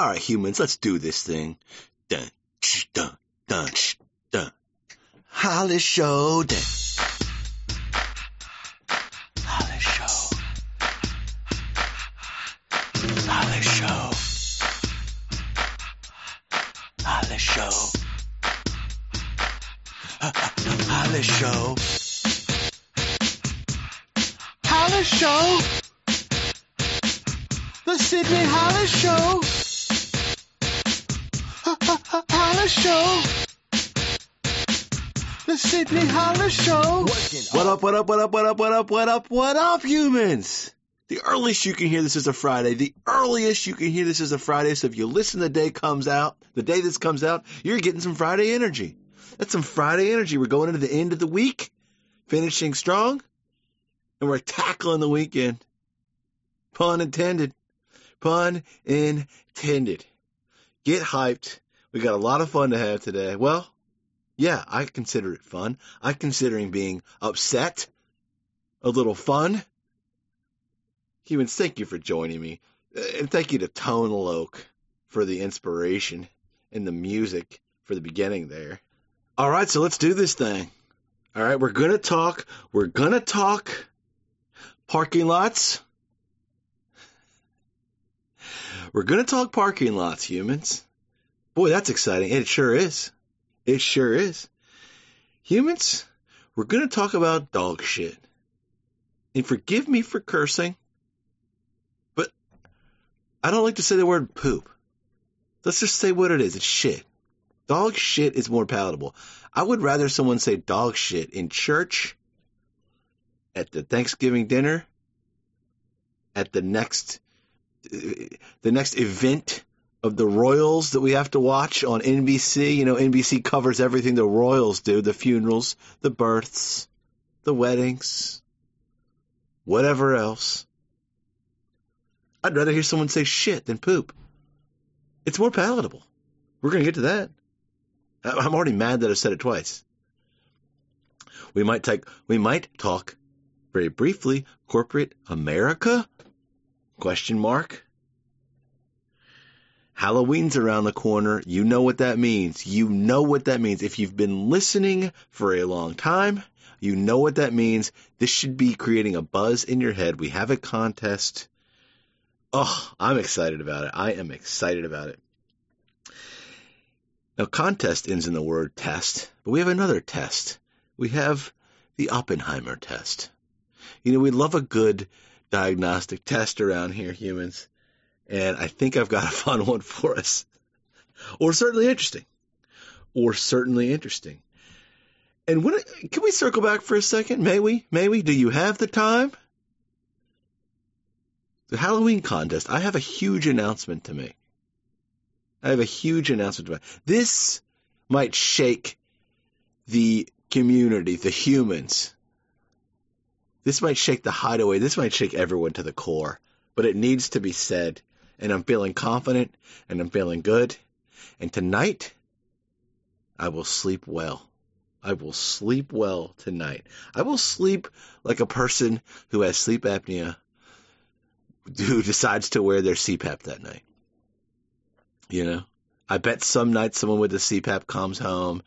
All right, humans, let's do this thing. Dun, ch, dun, dun. Holly Show. Dun. Holly Show. Holly Show. Holly Show. Holly Show. Holly Show. The Sydney Holly Show. The Sydney Hollis Show. What up, what up, what up, what up, what up, what up, what up, humans? The earliest you can hear this is a Friday. The earliest you can hear this is a Friday. So if you listen the day comes out, the day this comes out, you're getting some Friday energy. That's some Friday energy. We're going into the end of the week, finishing strong, and we're tackling the weekend. Pun intended. Pun intended. Get hyped. We got a lot of fun to have today. Well, yeah, I consider it fun. I considering being upset a little fun. Humans, thank you for joining me. Uh, and thank you to Tone Loc for the inspiration and the music for the beginning there. All right, so let's do this thing. All right, we're going to talk, we're going to talk parking lots. We're going to talk parking lots, humans. Boy, that's exciting. It sure is. It sure is. Humans, we're going to talk about dog shit. And forgive me for cursing, but I don't like to say the word poop. Let's just say what it is. It's shit. Dog shit is more palatable. I would rather someone say dog shit in church, at the Thanksgiving dinner, at the next uh, the next event of the Royals that we have to watch on NBC. You know, NBC covers everything the Royals do the funerals, the births, the weddings, whatever else. I'd rather hear someone say shit than poop. It's more palatable. We're going to get to that. I'm already mad that I said it twice. We might take, we might talk very briefly corporate America? Question mark. Halloween's around the corner. You know what that means. You know what that means. If you've been listening for a long time, you know what that means. This should be creating a buzz in your head. We have a contest. Oh, I'm excited about it. I am excited about it. Now, contest ends in the word test, but we have another test. We have the Oppenheimer test. You know, we love a good diagnostic test around here, humans and I think I've got a fun one for us. Or certainly interesting. Or certainly interesting. And when, can we circle back for a second? May we? May we? Do you have the time? The Halloween contest, I have a huge announcement to make. I have a huge announcement to make. This might shake the community, the humans. This might shake the hideaway. This might shake everyone to the core. But it needs to be said and I'm feeling confident and I'm feeling good. And tonight, I will sleep well. I will sleep well tonight. I will sleep like a person who has sleep apnea who decides to wear their CPAP that night. You know, I bet some night someone with the CPAP comes home.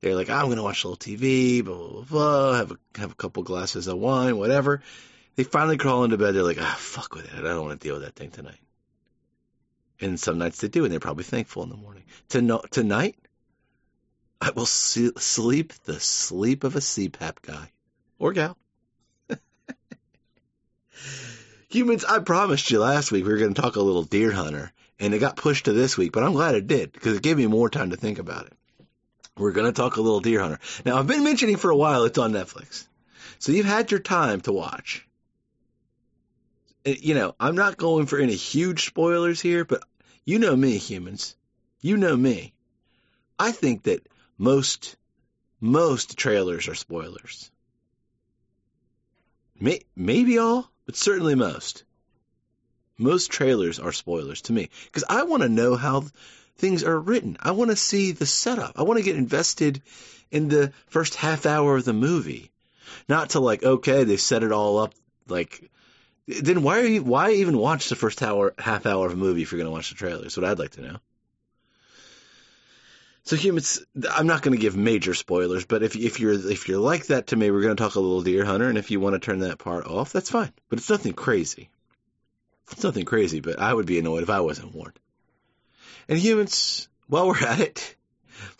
They're like, I'm going to watch a little TV, blah, blah, blah, blah, have a, have a couple glasses of wine, whatever. They finally crawl into bed. They're like, ah, fuck with it. I don't want to deal with that thing tonight. And some nights they do, and they're probably thankful in the morning. To tonight, I will sleep the sleep of a CPAP guy or gal. Humans, I promised you last week we were going to talk a little deer hunter, and it got pushed to this week, but I'm glad it did because it gave me more time to think about it. We're going to talk a little deer hunter. Now, I've been mentioning for a while it's on Netflix. So you've had your time to watch eh, you know, I'm not going for any huge spoilers here, but you know me, humans. You know me. I think that most most trailers are spoilers. May, maybe all, but certainly most. Most trailers are spoilers to me because I want to know how things are written. I want to see the setup. I want to get invested in the first half hour of the movie. Not to like, okay, they set it all up like Then why are you, why even watch the first hour half hour of a movie if you're going to watch the trailer? Is what I'd like to know. So humans, I'm not going to give major spoilers, but if if you're if you're like that to me, we're going to talk a little Deer Hunter, and if you want to turn that part off, that's fine. But it's nothing crazy. It's nothing crazy, but I would be annoyed if I wasn't warned. And humans, while we're at it,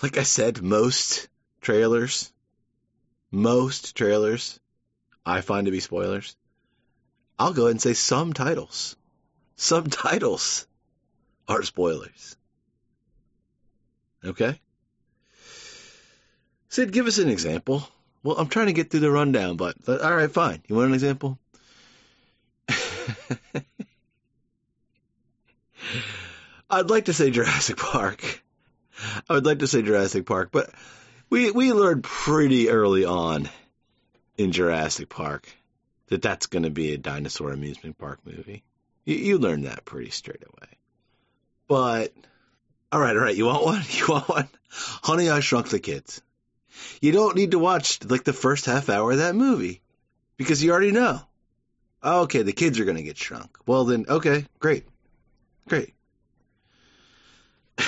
like I said, most trailers, most trailers, I find to be spoilers. I'll go ahead and say some titles. Some titles are spoilers. Okay? Sid, give us an example. Well, I'm trying to get through the rundown, but all right, fine. You want an example? I'd like to say Jurassic Park. I would like to say Jurassic Park, but we we learned pretty early on in Jurassic Park that that's going to be a dinosaur amusement park movie. You, you learned that pretty straight away. But all right, all right, you want one? You want one? Honey, I Shrunk the Kids. You don't need to watch like the first half hour of that movie because you already know. Oh, okay, the kids are going to get shrunk. Well, then, okay, great, great.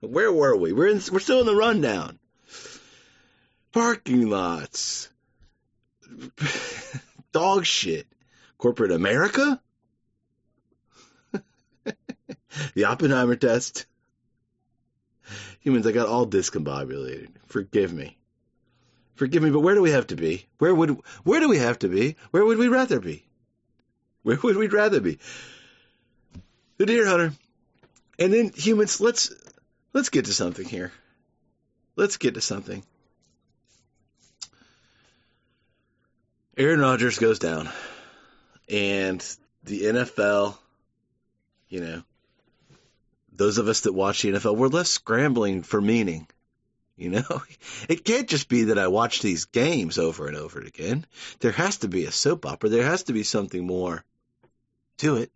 Where were we? We're in, we're still in the rundown. Parking lots. Dog shit. Corporate America? the Oppenheimer test. Humans, I got all discombobulated. Forgive me. Forgive me, but where do we have to be? Where would where do we have to be? Where would we rather be? Where would we rather be? The deer hunter. And then humans, let's let's get to something here. Let's get to something. Aaron Rodgers goes down, and the NFL, you know, those of us that watch the NFL, we're left scrambling for meaning. You know, it can't just be that I watch these games over and over again. There has to be a soap opera. There has to be something more to it.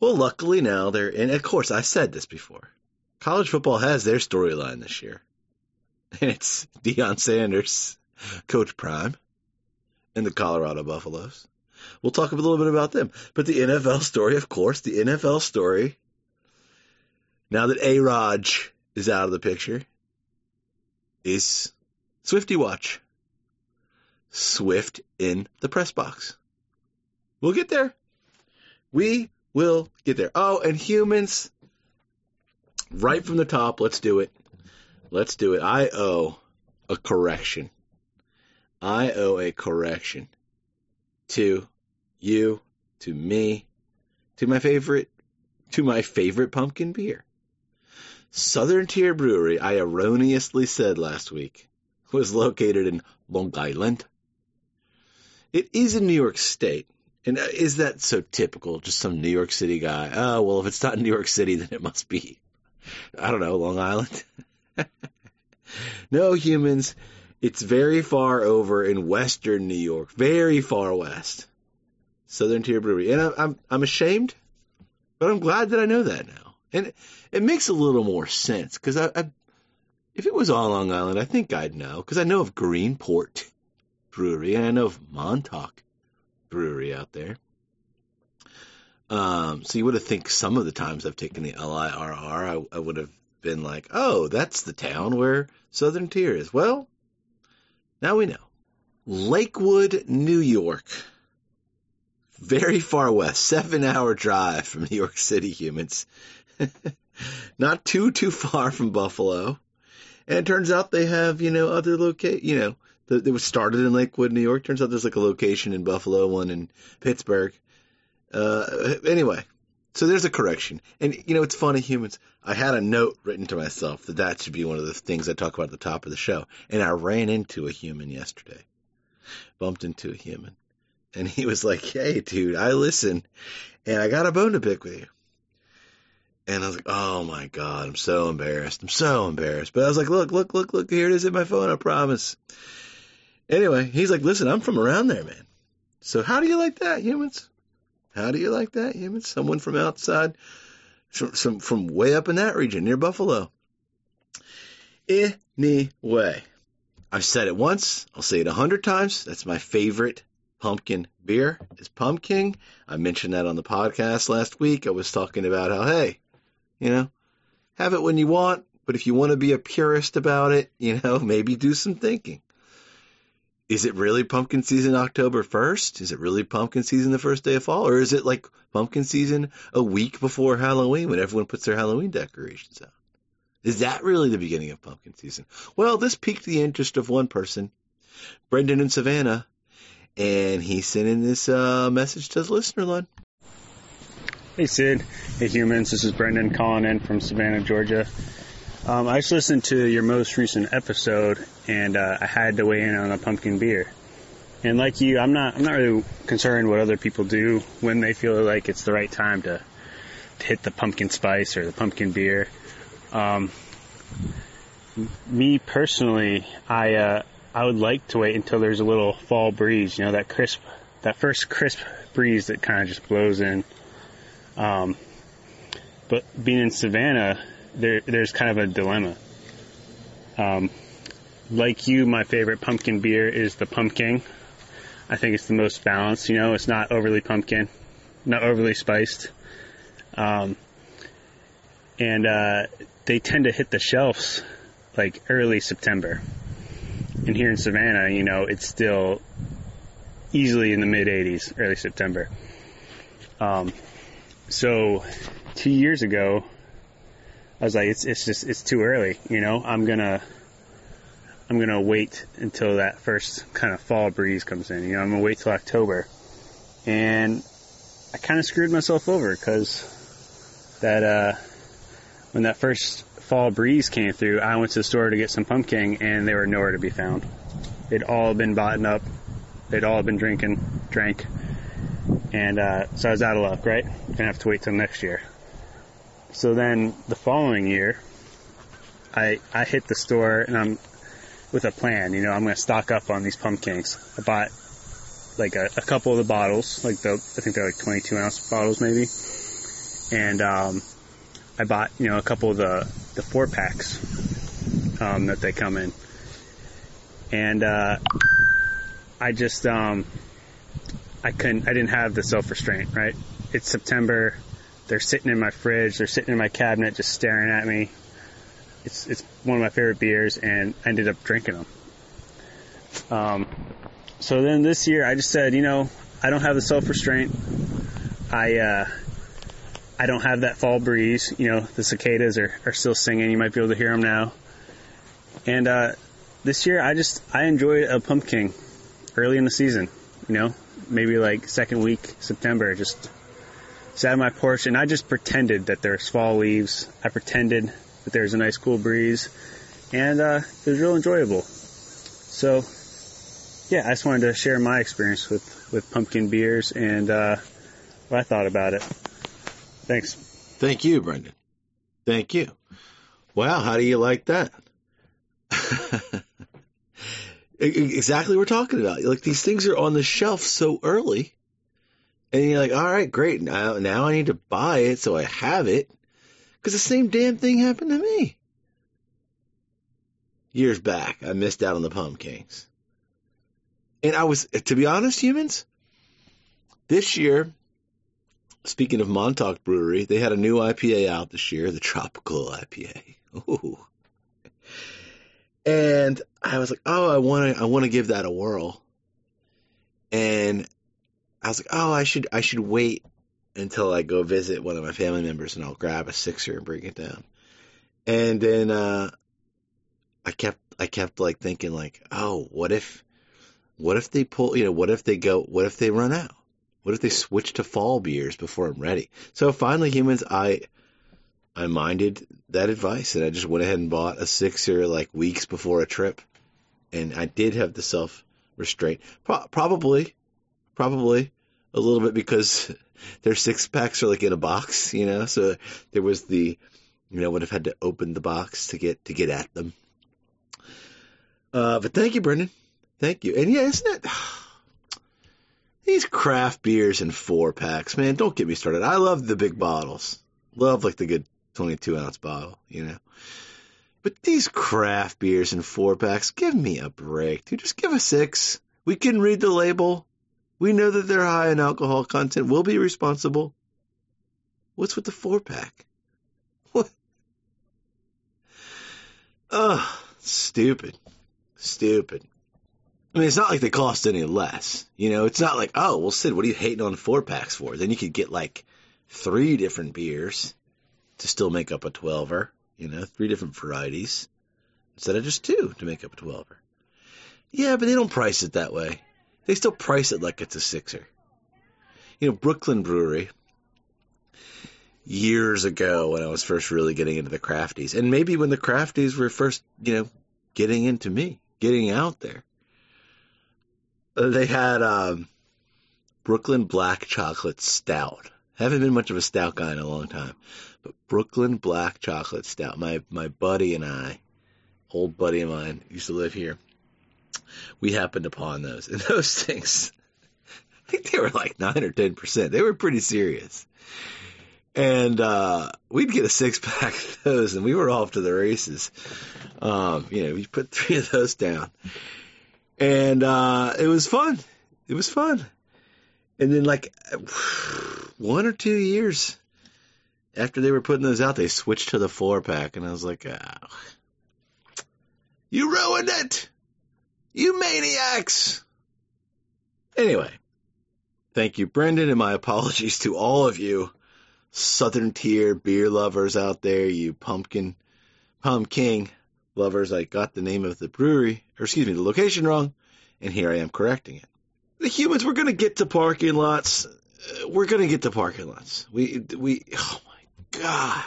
Well, luckily now they're, and of course I said this before. College football has their storyline this year. And it's Deion Sanders, Coach Prime, and the Colorado Buffaloes. We'll talk a little bit about them. But the NFL story, of course, the NFL story, now that A Raj is out of the picture, is Swifty Watch. Swift in the press box. We'll get there. We will get there. Oh, and humans, right from the top, let's do it. Let's do it. I owe a correction. I owe a correction to you, to me, to my favorite, to my favorite pumpkin beer. Southern Tier Brewery, I erroneously said last week, was located in Long Island. It is in New York State. And uh, is that so typical? Just some New York City guy. Oh, well, if it's not in New York City, then it must be, I don't know, Long Island. no, humans, it's very far over in Western New York, very far west. Southern Tier Brewery. And I'm, I'm, I'm ashamed, but I'm glad that I know that now. And it, makes a little more sense because I, I, if it was on Long Island, I think I'd know because I know of Greenport Brewery and I know of Montauk Brewery out there. Um, so you would have think some of the times I've taken the LIRR, I, I would have been like, oh, that's the town where Southern Tier is. Well, now we know. Lakewood, New York very far west, seven hour drive from New York City, humans. Not too, too far from Buffalo. And it turns out they have, you know, other locate, you know, they was started in Lakewood, New York. Turns out there's like a location in Buffalo, one in Pittsburgh. Uh, anyway, so there's a correction. And, you know, it's funny, humans. I had a note written to myself that that should be one of the things I talk about at the top of the show. And I ran into a human yesterday. Bumped into a human. And he was like, Hey, dude, I listen and I got a bone to pick with you. And I was like, Oh my God, I'm so embarrassed. I'm so embarrassed. But I was like, Look, look, look, look, here it is in my phone. I promise. Anyway, he's like, Listen, I'm from around there, man. So how do you like that, humans? How do you like that, humans? Someone from outside, from, from, from way up in that region near Buffalo. Anyway, I've said it once. I'll say it a hundred times. That's my favorite pumpkin beer is Pumking. I mentioned that on the podcast last week. I was talking about how, hey, you know, have it when you want, but if you want to be a purist about it, you know, maybe do some thinking. Is it really pumpkin season October 1st? Is it really pumpkin season the first day of fall? Or is it like pumpkin season a week before Halloween when everyone puts their Halloween decorations out? Is that really the beginning of pumpkin season? Well, this piqued the interest of one person, Brendan in Savannah, and he sent in this uh, message to the listener line. Hey Sid, hey humans, this is Brendan calling in from Savannah, Georgia. Um, I just listened to your most recent episode, and uh, I had to weigh in on a pumpkin beer. And like you, I'm not I'm not really concerned what other people do when they feel like it's the right time to, to hit the pumpkin spice or the pumpkin beer. Um, me personally, I uh, I would like to wait until there's a little fall breeze, you know, that crisp, that first crisp breeze that kind of just blows in. Um, but being in Savannah, there, there's kind of a dilemma. Um, like you, my favorite pumpkin beer is the pumpkin. I think it's the most balanced. You know, it's not overly Pumking, not overly spiced, um, and uh, they tend to hit the shelves like early September. And here in Savannah, you know, it's still easily in the mid 80s, early September. Um, so two years ago, I was like, it's it's just it's too early. You know, I'm gonna I'm gonna wait until that first kind of fall breeze comes in. You know, I'm gonna wait till October, and I kind of screwed myself over because that uh, when that first fall breeze came through, I went to the store to get some Pumking, and they were nowhere to be found. They'd all been bought up. They'd all been drinking, drank, and uh, so I was out of luck. Right, gonna have to wait till next year. So then the following year, I I hit the store and I'm with a plan. You know, I'm going to stock up on these Pumkings. I bought like a, a, couple of the bottles, like the I think they're like 22 ounce bottles maybe, and um, I bought you know a couple of the the four packs um, that they come in, and uh, I just um, I couldn't I didn't have the self restraint. Right, it's September they're sitting in my fridge. They're sitting in my cabinet, just staring at me. It's it's one of my favorite beers, and I ended up drinking them. Um, so then this year, I just said, you know, I don't have the self restraint. I uh, I don't have that fall breeze. You know, the cicadas are, are still singing. You might be able to hear them now. And uh, this year, I just I enjoyed a Pumking early in the season. You know, maybe like second week September. Just sat on my porch and I just pretended that there's fall leaves. I pretended that there's a nice cool breeze and uh, it was real enjoyable. So yeah, I just wanted to share my experience with, with pumpkin beers and uh, what I thought about it. Thanks. Thank you, Brendan. Thank you. Wow, how do you like that? exactly what we're talking about. Like these things are on the shelf so early and you're like, all right, great. Now, now I need to buy it so I have it. Because the same damn thing happened to me. Years back, I missed out on the Pumkings. And I was, to be honest, humans, this year, speaking of Montauk Brewery, they had a new IPA out this year, the Tropical IPA. Ooh. And I was like, oh, I want to, I want to give that a whirl. And I was like, oh, I should I should wait until I go visit one of my family members and I'll grab a sixer and bring it down. And then uh, I kept I kept like thinking like, oh, what if what if they pull you know, what if they go what if they run out? What if they switch to fall beers before I'm ready? So finally humans I I minded that advice and I just went ahead and bought a sixer like weeks before a trip. And I did have the self restraint. Pro- probably, probably a little bit because their six packs are like in a box, you know. So there was the, you know, would have had to open the box to get to get at them. Uh, but thank you, Brendan. Thank you. And yeah, isn't it? These craft beers in four packs, man, don't get me started. I love the big bottles. Love like the good 22 ounce bottle, you know. But these craft beers in four packs, give me a break, dude. Just give a six. We can read the label We know that they're high in alcohol content. We'll be responsible. What's with the four pack? What? Ugh, stupid. Stupid. I mean, it's not like they cost any less. You know, it's not like, oh, well, Sid, what are you hating on four packs for? Then you could get like three different beers to still make up a 12er, you know, three different varieties instead of just two to make up a 12er. Yeah, but they don't price it that way. They still price it like it's a sixer. You know, Brooklyn Brewery, years ago when I was first really getting into the crafties, and maybe when the crafties were first, you know, getting into me, getting out there, uh, they had um, Brooklyn Black Chocolate Stout. Haven't been much of a stout guy in a long time, but Brooklyn Black Chocolate Stout. My my buddy and I, old buddy of mine, used to live here. We happened upon those, and those things. I think they were like nine or ten percent. They were pretty serious. And uh, we'd get a six pack of those, and we were off to the races. Um, you know, we put three of those down, and uh, it was fun. It was fun. And then, like one or two years after they were putting those out, they switched to the four pack, and I was like, oh, "You ruined it, you maniacs!" Anyway, thank you, Brendan, and my apologies to all of you Southern tier beer lovers out there, you pumpkin, pumpkin lovers. I got the name of the brewery, or excuse me, the location wrong, and here I am correcting it. The humans, we're going to get to parking lots. Uh, we're going to get to parking lots. We, we, oh my God.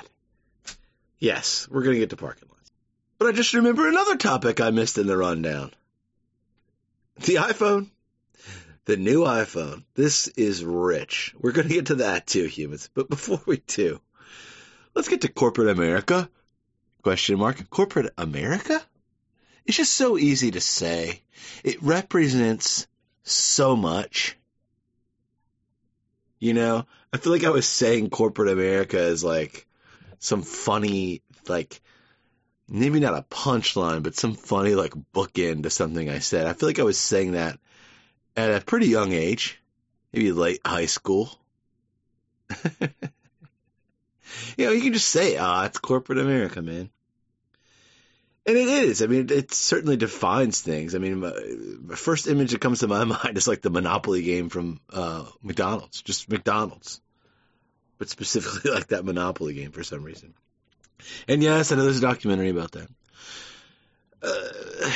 Yes, we're going to get to parking lots. But I just remember another topic I missed in the rundown. The iPhone. The new iPhone. This is rich. We're going to get to that too, humans. But before we do, let's get to corporate America. Question mark. Corporate America? It's just so easy to say. It represents so much. You know, I feel like I was saying corporate America is like some funny, like, maybe not a punchline, but some funny, like, bookend to something I said. I feel like I was saying that at a pretty young age, maybe late high school. you know, you can just say, ah, oh, it's corporate America, man. And it is. I mean, it certainly defines things. I mean, my, first image that comes to my mind is like the Monopoly game from uh, McDonald's, just McDonald's, but specifically like that Monopoly game for some reason. And yes, I know there's a documentary about that. Uh,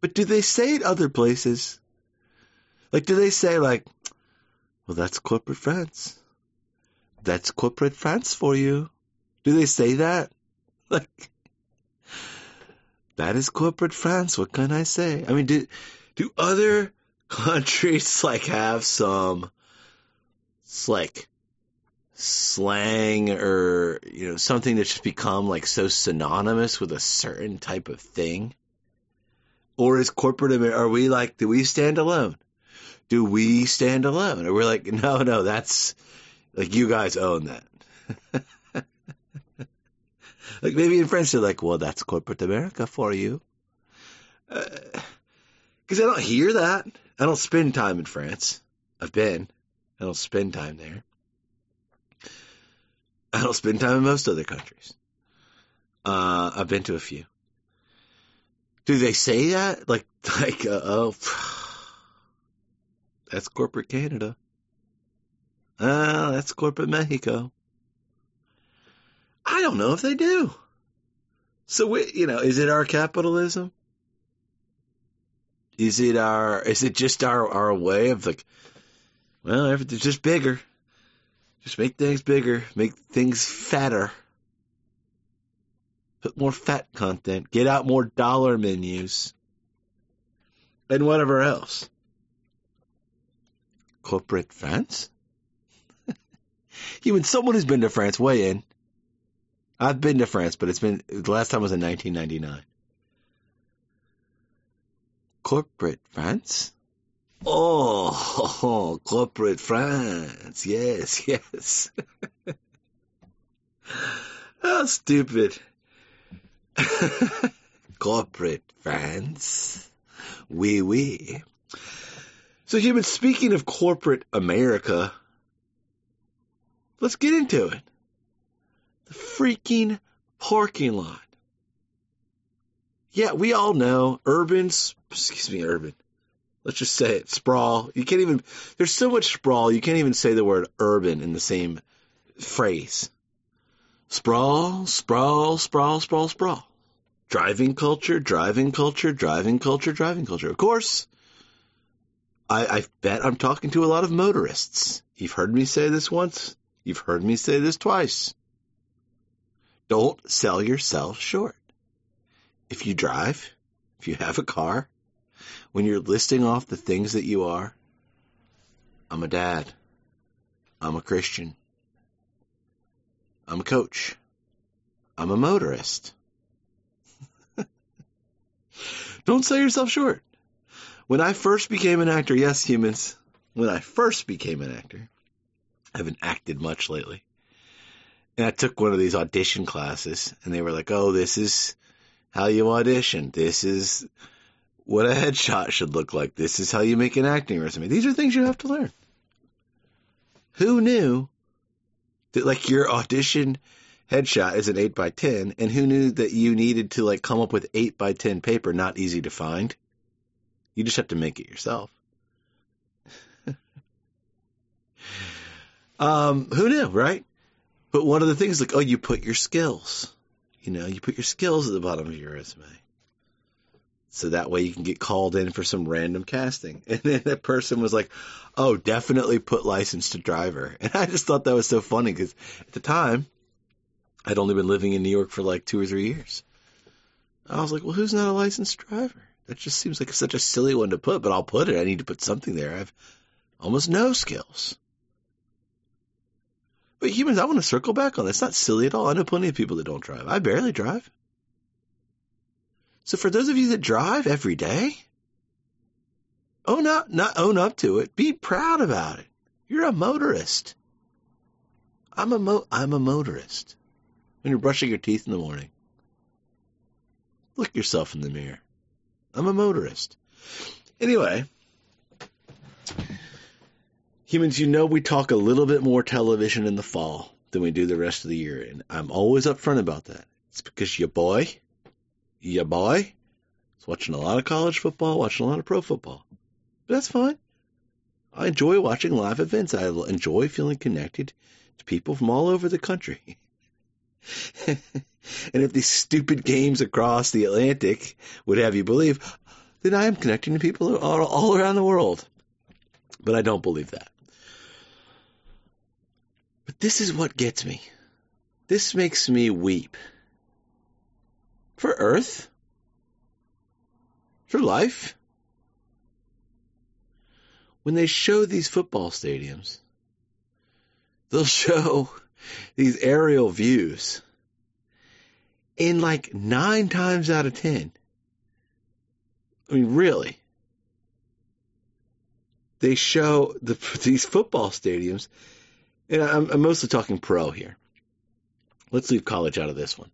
but do they say it other places? Like, do they say like, well, that's corporate France. That's corporate France for you. Do they say that? like that is corporate France. What can I say? I mean, do do other countries like have some like slang or you know something that's just become like so synonymous with a certain type of thing? Or is corporate America? are we like do we stand alone? Do we stand alone? Or we're like no no that's like you guys own that. Like maybe in French they're like, well, that's corporate America for you. Because uh, I don't hear that. I don't spend time in France. I've been. I don't spend time there. I don't spend time in most other countries. Uh, I've been to a few. Do they say that? Like, like, uh, oh, that's corporate Canada. Ah, that's corporate Mexico. I don't know if they do. So we, you know, is it our capitalism? Is it our? Is it just our our way of like? Well, everything's just bigger. Just make things bigger. Make things fatter. Put more fat content. Get out more dollar menus. And whatever else. Corporate France? Even someone who's been to France, weigh in. I've been to France, but it's been the last time was in 1999. Corporate France? Oh, oh corporate France. Yes, yes. How stupid. corporate France. Oui, oui. So, human, speaking of corporate America, let's get into it. The freaking parking lot. Yeah, we all know urban, excuse me, urban. Let's just say it, sprawl. You can't even, there's so much sprawl, you can't even say the word urban in the same phrase. Sprawl, sprawl, sprawl, sprawl, sprawl. Driving culture, driving culture, driving culture, driving culture. Of course, I, I bet I'm talking to a lot of motorists. You've heard me say this once. You've heard me say this twice. Don't sell yourself short. If you drive, if you have a car, when you're listing off the things that you are, I'm a dad. I'm a Christian. I'm a coach. I'm a motorist. Don't sell yourself short. When I first became an actor, yes, humans, when I first became an actor, I haven't acted much lately. And I took one of these audition classes, and they were like, oh, this is how you audition. This is what a headshot should look like. This is how you make an acting resume. These are things you have to learn. Who knew that like your audition headshot is an 8 by 10 and who knew that you needed to like come up with 8 by 10 paper not easy to find you just have to make it yourself um who knew right but one of the things like oh you put your skills you know you put your skills at the bottom of your resume so that way you can get called in for some random casting. And then that person was like, "Oh, definitely put licensed to driver." And I just thought that was so funny because at the time, I'd only been living in New York for like two or three years. I was like, "Well, who's not a licensed driver?" That just seems like such a silly one to put, but I'll put it. I need to put something there. I have almost no skills. But humans, I want to circle back on this. It's not silly at all. I know plenty of people that don't drive. I barely drive. So for those of you that drive every day, own up, not own up to it. Be proud about it. You're a motorist. I'm a mo- I'm a motorist. When you're brushing your teeth in the morning, look yourself in the mirror. I'm a motorist. Anyway, humans, you know we talk a little bit more television in the fall than we do the rest of the year, and I'm always upfront about that. It's because your boy yeah, boy. He's watching a lot of college football, watching a lot of pro football. But that's fine. I enjoy watching live events. I enjoy feeling connected to people from all over the country. and if these stupid games across the Atlantic would have you believe, then I am connecting to people all around the world. But I don't believe that. But this is what gets me. This makes me weep for Earth, for life. When they show these football stadiums, they'll show these aerial views. In like nine times out of ten, I mean, really, they show the, these football stadiums, and I'm, I'm mostly talking pro here. Let's leave college out of this one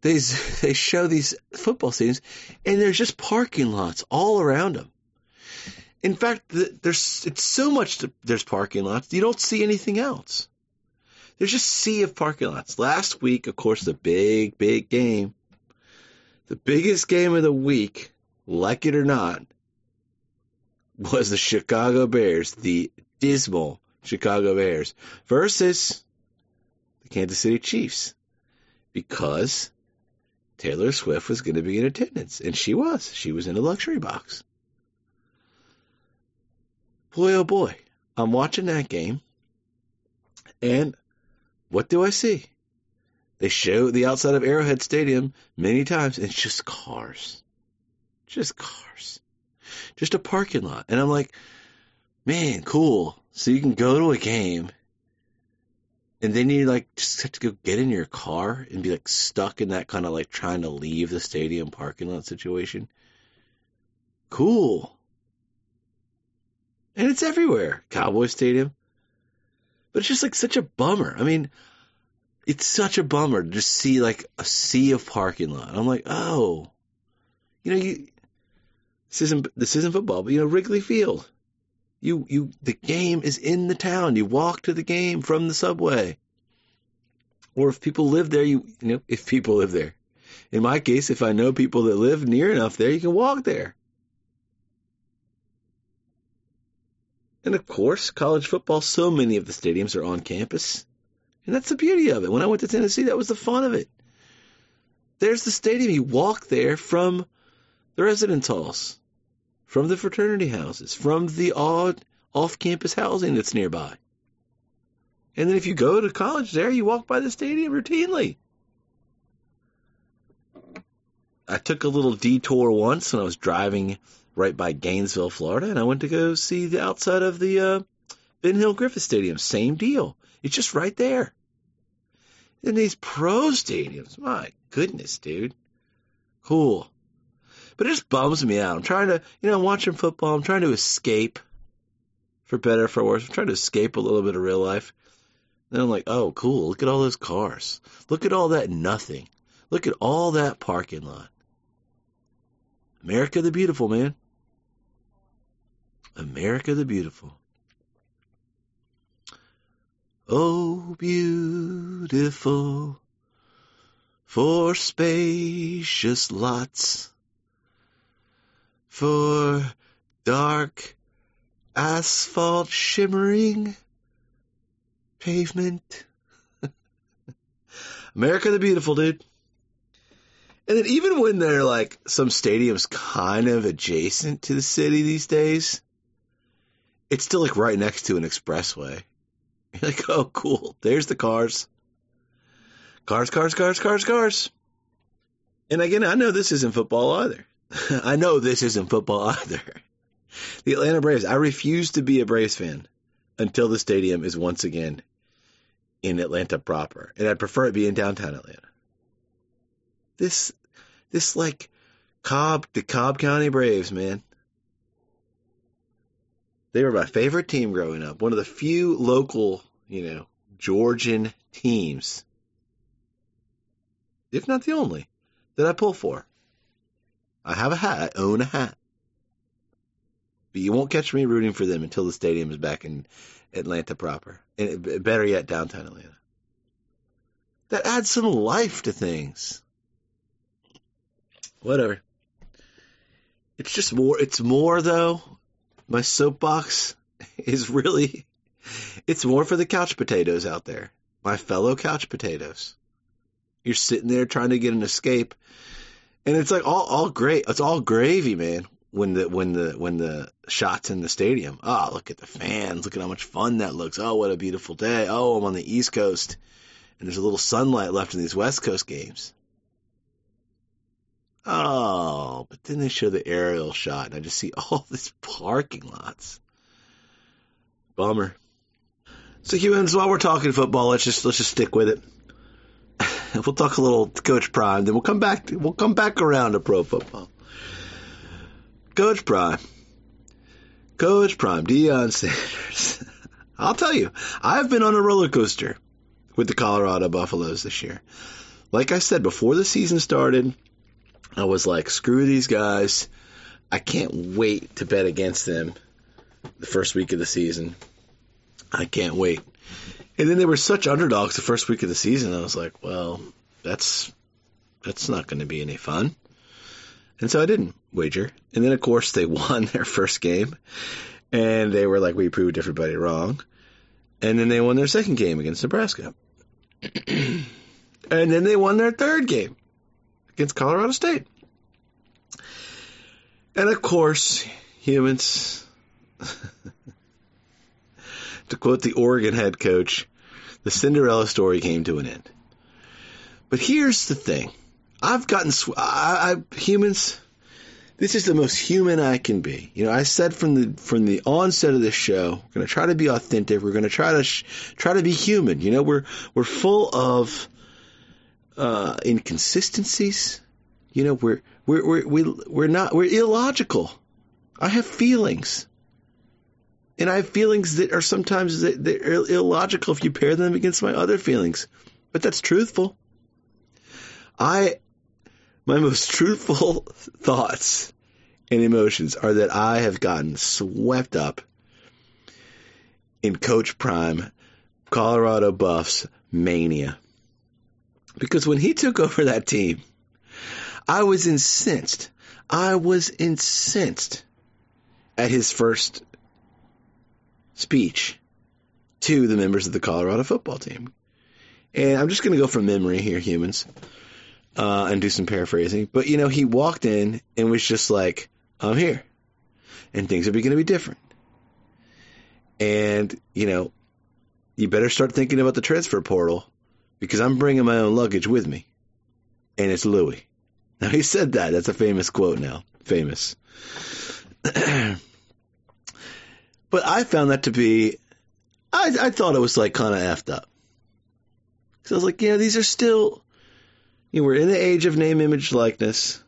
they they show these football stadiums, and there's just parking lots all around them. In fact, there's it's so much to, there's parking lots you don't see anything else. There's just sea of parking lots. Last week, of course, the big big game, the biggest game of the week, like it or not, was the Chicago Bears, the dismal Chicago Bears versus the Kansas City Chiefs because Taylor Swift was going to be in attendance, and she was. She was in a luxury box. Boy, oh boy, I'm watching that game, and what do I see? They show the outside of Arrowhead Stadium many times, and it's just cars. Just cars. Just a parking lot. And I'm like, man, cool. So you can go to a game and then you like just have to go get in your car and be like stuck in that kind of like trying to leave the stadium parking lot situation. Cool. And it's everywhere. Cowboy Stadium. But it's just like such a bummer. I mean, it's such a bummer to just see like a sea of parking lot. I'm like, oh, you know, you This isn't this isn't football, but you know Wrigley Field. You you the game is in the town. You walk to the game from the subway. Or if people live there, you you know if people live there. In my case, if I know people that live near enough there, you can walk there. And of course, college football, so many of the stadiums are on campus. And that's the beauty of it. When I went to Tennessee, that was the fun of it. There's the stadium. You walk there from the residence halls, from the fraternity houses, from the odd off campus housing that's nearby. And then if you go to college there, you walk by the stadium routinely. I took a little detour once when I was driving right by Gainesville, Florida, and I went to go see the outside of the uh, Ben Hill Griffin Stadium. Same deal. It's just right there. And these pro stadiums, my goodness, dude. Cool. But it just bums me out. I'm trying to, you know, I'm watching football. I'm trying to escape, for better for worse. I'm trying to escape a little bit of real life. Then I'm like, oh, cool. Look at all those cars. Look at all that nothing. Look at all that parking lot. America the Beautiful, man. America the Beautiful. Oh, beautiful for spacious lots, for dark asphalt shimmering pavement. America the Beautiful, dude. And then even when they're like some stadiums kind of adjacent to the city these days, it's still like right next to an expressway. You're like, oh, cool. There's the cars. Cars, cars, cars, cars, cars. And again, I know this isn't football either. I know this isn't football either. The Atlanta Braves, I refuse to be a Braves fan until the stadium is once again in Atlanta proper. And I'd prefer it be in downtown Atlanta. This, this like Cobb, the Cobb County Braves, man. They were my favorite team growing up. One of the few local, you know, Georgian teams, if not the only, that I pull for. I have a hat. I own a hat. But you won't catch me rooting for them until the stadium is back in Atlanta proper. And better yet, downtown Atlanta. That adds some life to things. Whatever. It's just more, it's more though my soapbox is really it's more for the couch potatoes out there. My fellow couch potatoes. You're sitting there trying to get an escape. And it's like all all great. It's all gravy, man. When the when the when the shots in the stadium. Oh, look at the fans. Look at how much fun that looks. Oh, what a beautiful day. Oh, I'm on the East Coast and there's a little sunlight left in these West Coast games. Oh, but then they show the aerial shot, and I just see all these parking lots. Bummer. So humans, while we're talking football, let's just let's just stick with it. we'll talk a little Coach Prime, then we'll come back. We'll come back around to pro football. Coach Prime, Coach Prime, Deion Sanders. I'll tell you, I've been on a roller coaster with the Colorado Buffaloes this year. Like I said before the season started, I was like, screw these guys. I can't wait to bet against them the first week of the season. I can't wait. And then they were such underdogs the first week of the season. I was like, well, that's that's not going to be any fun. And so I didn't wager. And then of course they won their first game, and they were like, we proved everybody wrong. And then they won their second game against Nebraska. and then they won their third game against Colorado State. And of course, humans, to quote the Oregon head coach, the Cinderella story came to an end. But here's the thing. I've gotten, I, I, humans, this is the most human I can be. You know, I said from the from the onset of this show, we're going to try to be authentic. We're going to try to sh- try to be human. You know, we're we're full of uh, inconsistencies. You know, we're we're we're we, we're not we're illogical. I have feelings, and I have feelings that are sometimes they're illogical if you pair them against my other feelings. But that's truthful. I my most truthful thoughts and emotions are that I have gotten swept up in Coach Prime, Colorado Buffs mania. Because when he took over that team, I was incensed. I was incensed at his first speech to the members of the Colorado football team. And I'm just going to go from memory here, humans, uh, and do some paraphrasing. But, you know, he walked in and was just like, I'm here. And things are going to be different. And, you know, you better start thinking about the transfer portal because I'm bringing my own luggage with me. And it's Louis. Now, he said that. That's a famous quote now. Famous. but I found that to be, I, I thought it was like kind of effed up. Because I was like, yeah, these are still, you know, we're in the age of name, image, likeness.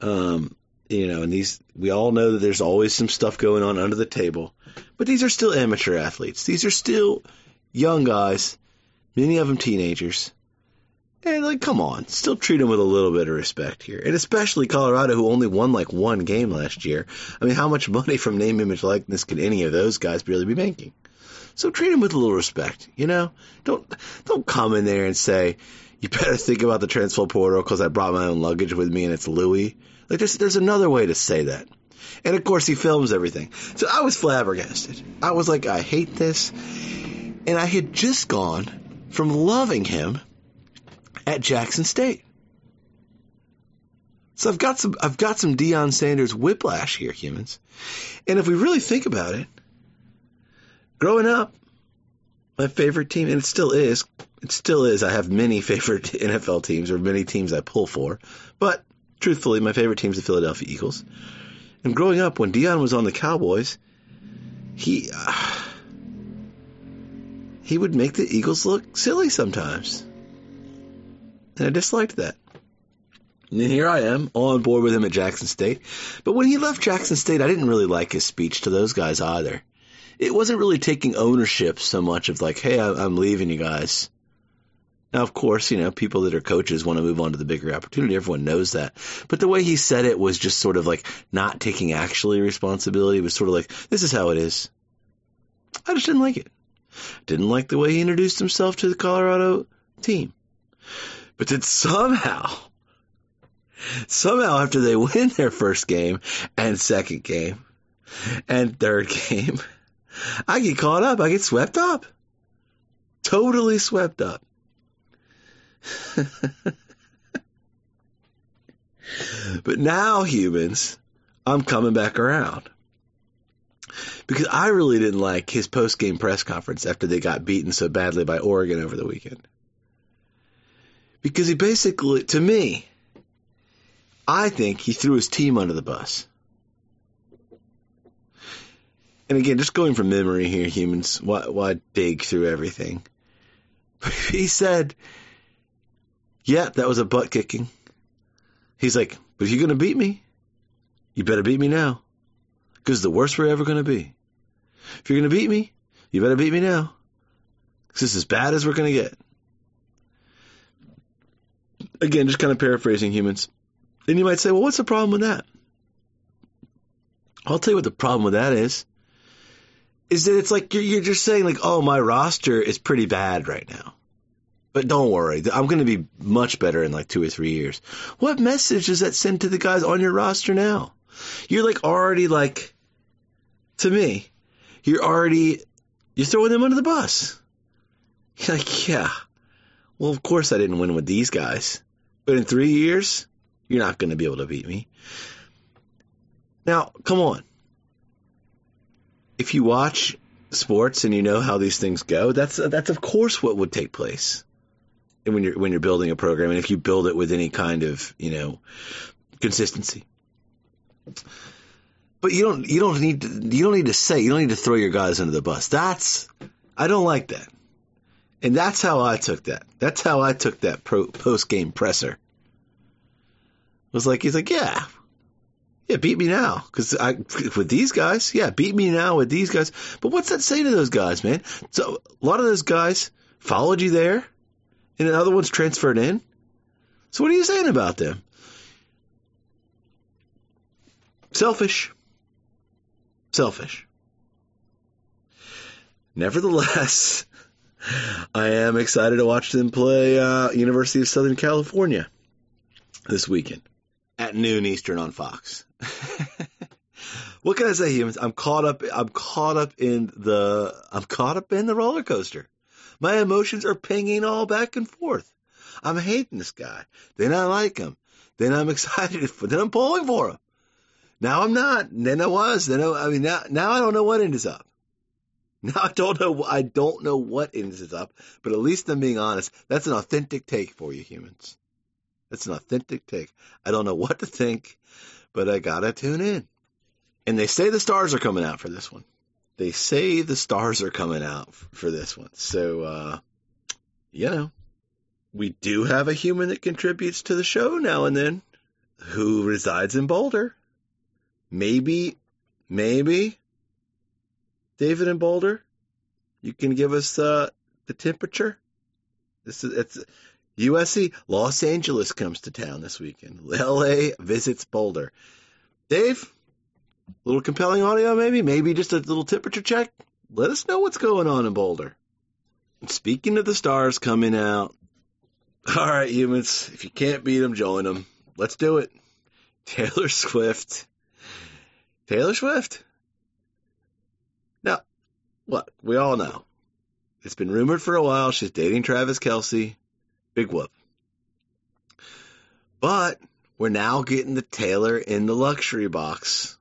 Um, you know, and these, we all know that there's always some stuff going on under the table. But these are still amateur athletes. These are still young guys, many of them teenagers. And like, come on, still treat them with a little bit of respect here. And especially Colorado, who only won like one game last year. I mean, how much money from name, image, likeness can any of those guys really be making? So treat them with a little respect, you know? Don't, don't come in there and say, you better think about the transfer portal because I brought my own luggage with me and it's Louis. Like, there's, there's another way to say that. And of course, he films everything. So I was flabbergasted. I was like, I hate this. And I had just gone from loving him at Jackson State. So I've got some I've got some Deion Sanders whiplash here, humans. And if we really think about it, growing up, my favorite team, and it still is, it still is. I have many favorite NFL teams or many teams I pull for, but truthfully, my favorite team is the Philadelphia Eagles. And growing up, when Deion was on the Cowboys, he uh, he would make the Eagles look silly sometimes, and I disliked that. And here I am, all on board with him at Jackson State. But when he left Jackson State, I didn't really like his speech to those guys either. It wasn't really taking ownership so much of like, hey, I'm leaving you guys. Now, of course, you know, people that are coaches want to move on to the bigger opportunity. Everyone knows that. But the way he said it was just sort of like not taking actually responsibility. It was sort of like, this is how it is. I just didn't like it. Didn't like the way he introduced himself to the Colorado team. But then somehow, somehow after they win their first game and second game and third game, I get caught up. I get swept up. Totally swept up. but now, humans, I'm coming back around. Because I really didn't like his post game press conference after they got beaten so badly by Oregon over the weekend. Because he basically, to me, I think he threw his team under the bus. And again, just going from memory here, humans, why, why dig through everything? he said yeah, that was a butt kicking. He's like, but if you're going to beat me, you better beat me now. Because the worst we're ever going to be. If you're going to beat me, you better beat me now. Because this is as bad as we're going to get. Again, just kind of paraphrasing humans. And you might say, well, what's the problem with that? I'll tell you what the problem with that is. Is that it's like you're, just saying like, oh, my roster is pretty bad right now. But don't worry, I'm going to be much better in like two or three years. What message does that send to the guys on your roster now? You're like already like, to me, you're already, you're throwing them under the bus. You're like, yeah, well, of course I didn't win with these guys, but in three years, you're not going to be able to beat me. Now, come on. If you watch sports and you know how these things go, that's that's of course what would take place when you're when you're building a program, and if you build it with any kind of you know consistency. But you don't you don't need to, you don't need to say you don't need to throw your guys under the bus. That's I don't like that, and that's how I took that. That's how I took that post game presser. It was like he's like yeah. Yeah, beat me now, because I with these guys. Yeah, beat me now with these guys. But what's that say to those guys, man? So a lot of those guys followed you there and another one's transferred in. So what are you saying about them? Selfish. Selfish. Nevertheless, I am excited to watch them play uh, University of Southern California this weekend at noon Eastern on Fox. what can I say, humans? I'm caught up. I'm caught up in the. I'm caught up in the roller coaster. My emotions are pinging all back and forth. I'm hating this guy. Then I like him. Then I'm excited for. Then I'm pulling for him. Now I'm not. Then I was. Then I, I mean now. Now I don't know what end is up. Now I don't know. I don't know what ends is up. But at least I'm being honest. That's an authentic take for you humans. That's an authentic take. I don't know what to think, but I gotta tune in. And they say the stars are coming out for this one. They say the stars are coming out for this one. So, uh, you know, we do have a human that contributes to the show now and then who resides in Boulder. Maybe, maybe, David in Boulder, you can give us uh, the temperature. This is it's USC Los Angeles comes to town this weekend. LA visits Boulder. Dave, a little compelling audio maybe, maybe just a little temperature check. Let us know what's going on in Boulder. Speaking of the stars coming out, all right, humans, if you can't beat them, join them. Let's do it. Taylor Swift. Taylor Swift. What? We all know. It's been rumored for a while she's dating Travis Kelce. Big whoop. But we're now getting the Taylor in the luxury box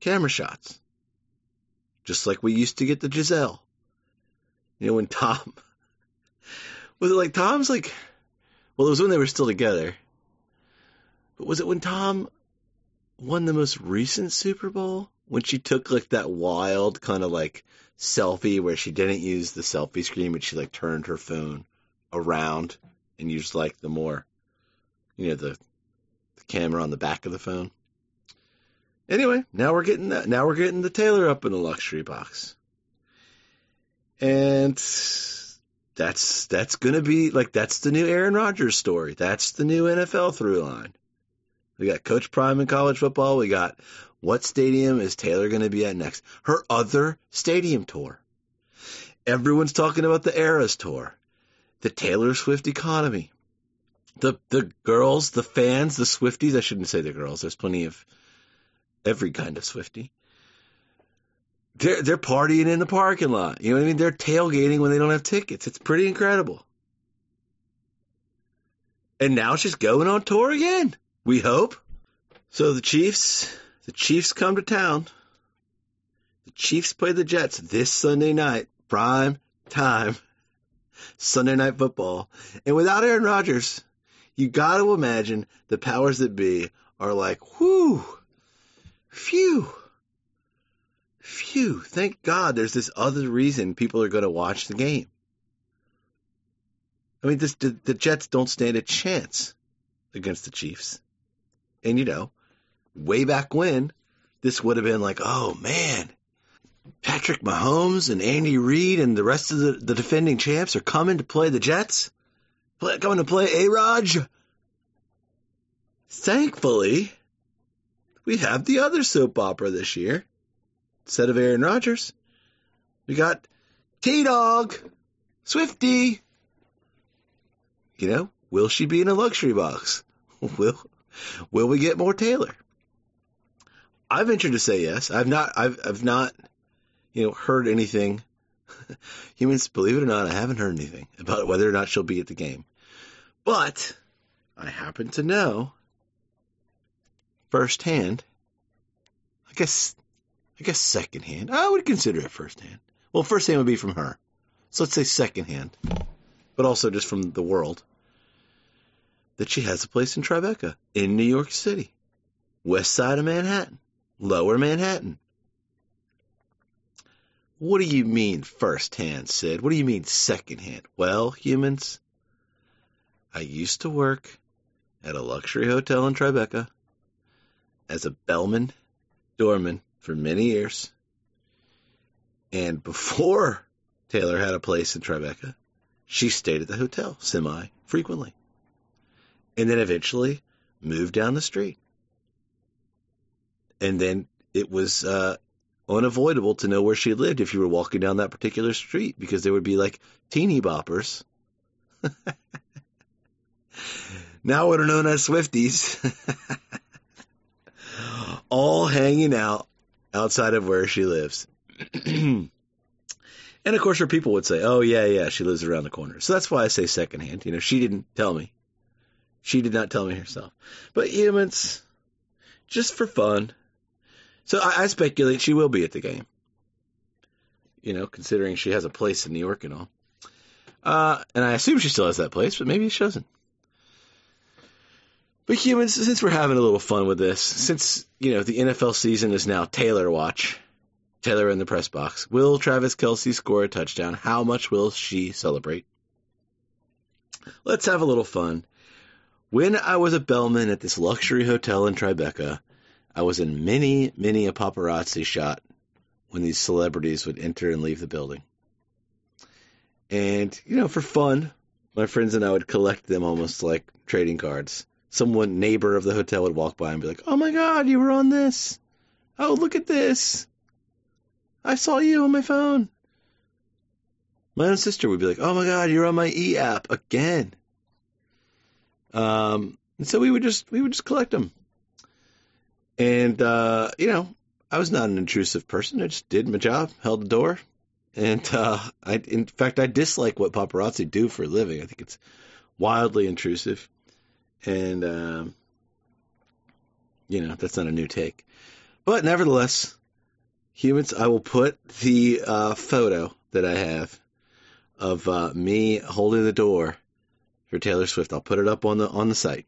camera shots. Just like we used to get the Gisele. You know, when Tom, was it like Tom's like, well, it was when they were still together. But was it when Tom won the most recent Super Bowl? When she took like that wild kind of like selfie where she didn't use the selfie screen, but she like turned her phone around and used like the more, you know, the, the camera on the back of the phone. Anyway, now we're getting that. Now we're getting the Taylor up in the luxury box, and that's that's gonna be like that's the new Aaron Rodgers story. That's the new NFL through line. We got Coach Prime in college football. We got what stadium is Taylor going to be at next? Her other stadium tour. Everyone's talking about the Eras tour, the Taylor Swift economy. The the girls, the fans, the Swifties. I shouldn't say the girls. There's plenty of every kind of Swifty. They're they're partying in the parking lot. You know what I mean? They're tailgating when they don't have tickets. It's pretty incredible. And now she's going on tour again. We hope. So the Chiefs, the Chiefs come to town. The Chiefs play the Jets this Sunday night, prime time, Sunday night football. And without Aaron Rodgers, you got to imagine the powers that be are like, whoo, phew, phew. Thank God there's this other reason people are going to watch the game. I mean, this, the, the Jets don't stand a chance against the Chiefs. And you know, way back when, this would have been like, oh man, Patrick Mahomes and Andy Reid and the rest of the, the defending champs are coming to play the Jets, play, coming to play A Raj. Thankfully, we have the other soap opera this year. Instead of Aaron Rodgers, we got T Dog, Swifty. You know, will she be in a luxury box? Will Will we get more Taylor? I venture to say yes. I've not. I've. I've not. You know, heard anything. Humans, believe it or not, I haven't heard anything about whether or not she'll be at the game. But I happen to know firsthand. I guess. I guess secondhand. I would consider it firsthand. Well, firsthand would be from her. So let's say secondhand, but also just from the world that she has a place in Tribeca in New York City, west side of Manhattan, lower Manhattan. What do you mean firsthand, Sid? What do you mean secondhand? Well, humans, I used to work at a luxury hotel in Tribeca as a bellman doorman for many years. And before Taylor had a place in Tribeca, she stayed at the hotel semi frequently and then eventually moved down the street. And then it was uh, unavoidable to know where she lived if you were walking down that particular street because there would be like teeny boppers. now what are known as Swifties, all hanging out outside of where she lives. and of course, her people would say, "Oh yeah, yeah, she lives around the corner." So that's why I say secondhand. You know, she didn't tell me. She did not tell me herself. But humans, just for fun. So I, I speculate she will be at the game. You know, considering she has a place in New York and all. Uh, and I assume she still has that place, but maybe she doesn't. But humans, since we're having a little fun with this, since, you know, the NFL season is now Taylor watch, Taylor in the press box, will Travis Kelce score a touchdown? How much will she celebrate? Let's have a little fun. When I was a bellman at this luxury hotel in Tribeca, I was in many, many a paparazzi shot when these celebrities would enter and leave the building. And, you know, for fun, my friends and I would collect them almost like trading cards. Someone, neighbor of the hotel, would walk by and be like, Oh my God, you were on this. Oh, look at this. I saw you on my phone. My own sister would be like, Oh my God, you're on my e app again. Um, and so we would just, we would just collect them. And, uh, you know, I was not an intrusive person. I just did my job, held the door, and uh, I, in fact, I dislike what paparazzi do for a living. I think it's wildly intrusive, and um, you know that's not a new take. But nevertheless, humans, I will put the uh, photo that I have of uh, me holding the door for Taylor Swift. I'll put it up on the on the site.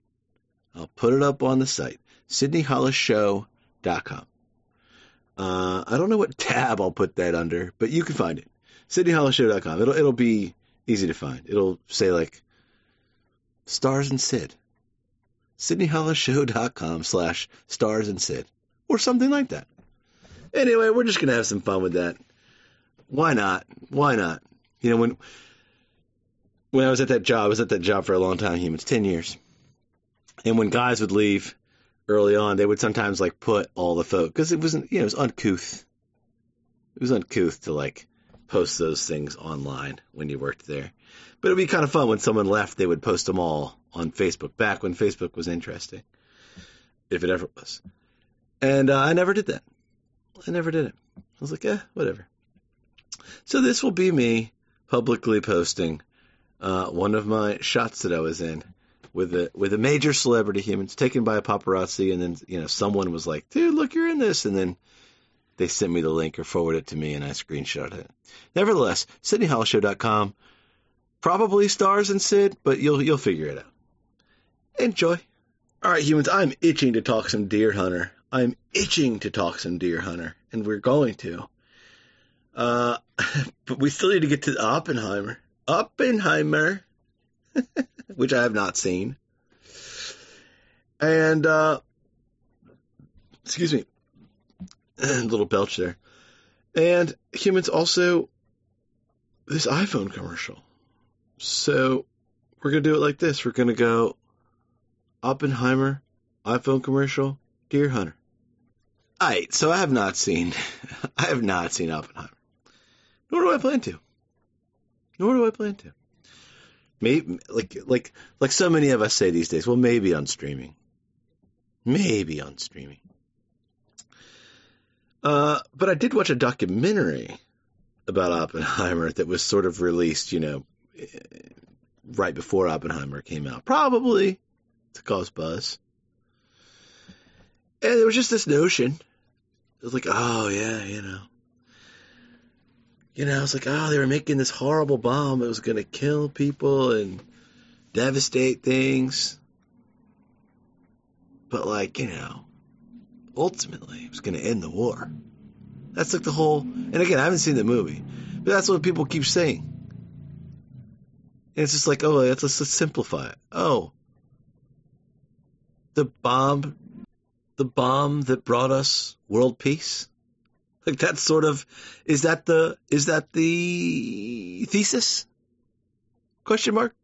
I'll put it up on the site, SydneyHollisShow.com. Uh, I don't know what tab I'll put that under, but you can find it. SydneyHollisShow.com. It'll it'll be easy to find. It'll say like stars and Sid. SydneyHollisShow.com slash stars and Sid. Or something like that. Anyway, we're just gonna have some fun with that. Why not? Why not? You know, when when I was at that job, I was at that job for a long time, humans, ten years. And when guys would leave early on, they would sometimes like put all the photos because it wasn't, you know, it was uncouth. It was uncouth to like post those things online when you worked there. But it'd be kind of fun when someone left, they would post them all on Facebook back when Facebook was interesting, if it ever was. And uh, I never did that. I never did it. I was like, eh, whatever. So this will be me publicly posting uh, one of my shots that I was in with a with a major celebrity humans taken by a paparazzi, and then you know someone was like, "Dude, look, you're in this," and then they sent me the link or forwarded it to me, and I screenshot it. Nevertheless, SydneyHollisShow.com probably stars in Sid, but you'll you'll figure it out. Enjoy. All right, humans, I'm itching to talk some Deer Hunter. I'm itching to talk some Deer Hunter, and we're going to. Uh, but we still need to get to Oppenheimer. Oppenheimer. which I have not seen. And, uh, excuse me, little belch there. And humans also, this iPhone commercial. So we're going to do it like this. We're going to go Oppenheimer, iPhone commercial, Deer Hunter. All right, so I have not seen, I have not seen Oppenheimer. Nor do I plan to. Nor do I plan to. Maybe like like like so many of us say these days. Well, maybe on streaming. Maybe on streaming. Uh, but I did watch a documentary about Oppenheimer that was sort of released, you know, right before Oppenheimer came out, probably to cause buzz. And there was just this notion. It was like, oh yeah, you know, you know, I was like, oh, they were making this horrible bomb. It was going to kill people and devastate things. But, like, you know, ultimately, it was going to end the war. That's like the whole, and again, I haven't seen the movie, but that's what people keep saying. And it's just like, oh, let's, let's simplify it. Oh, the bomb, the bomb that brought us world peace like that's sort of is that the is that the thesis? Question mark?